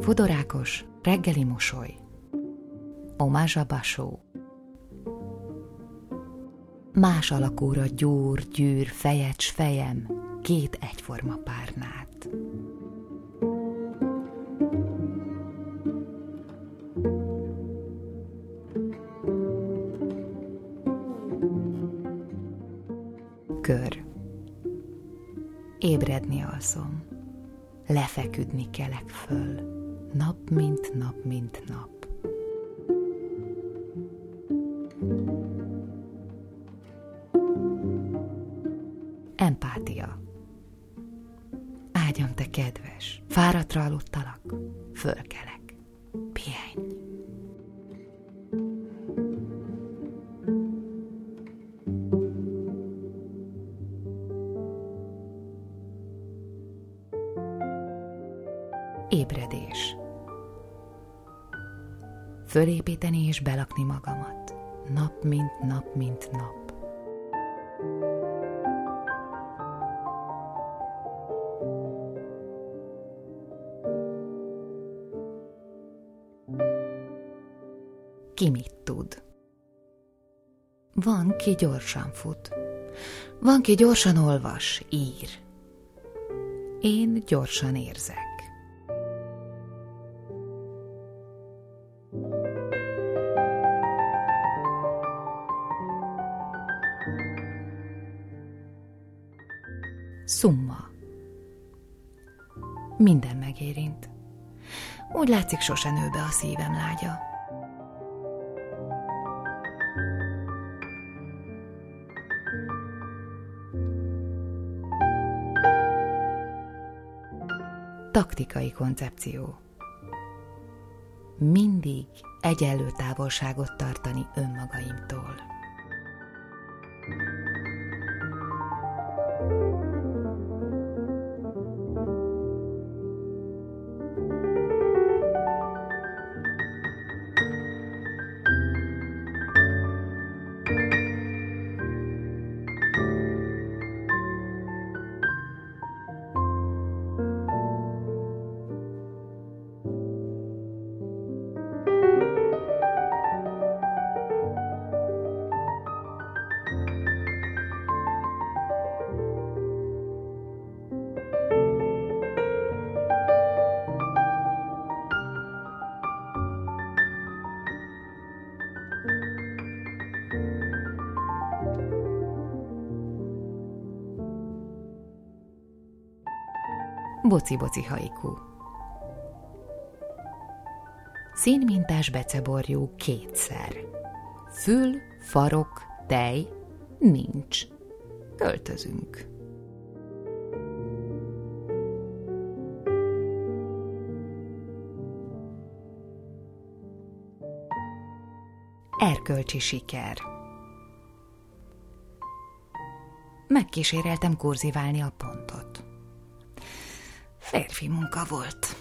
Fodorákos reggeli mosoly. Omázsa basó. Más alakúra gyúr, gyűr, fejecs, fejem, két egyforma párnát. Kör. Ébredni alszom. Lefeküdni kelek föl. Nap, mint nap, mint nap. Empátia. Ágyam, te kedves, fáradtra aludtalak, fölkelek. Pihenj. Ébredés. Fölépíteni és belakni magamat. Nap, mint nap, mint nap. Ki mit tud? Van, ki gyorsan fut. Van, ki gyorsan olvas, ír. Én gyorsan érzek. Szumma. Minden megérint. Úgy látszik, sose nő be a szívem lágya. Taktikai koncepció. Mindig egyenlő távolságot tartani önmagaimtól. Boci-boci haiku Színmintás beceborjú kétszer. Fül, farok, tej, nincs. Költözünk. Erkölcsi siker Megkíséreltem kurziválni a pontot. Férfi munka volt.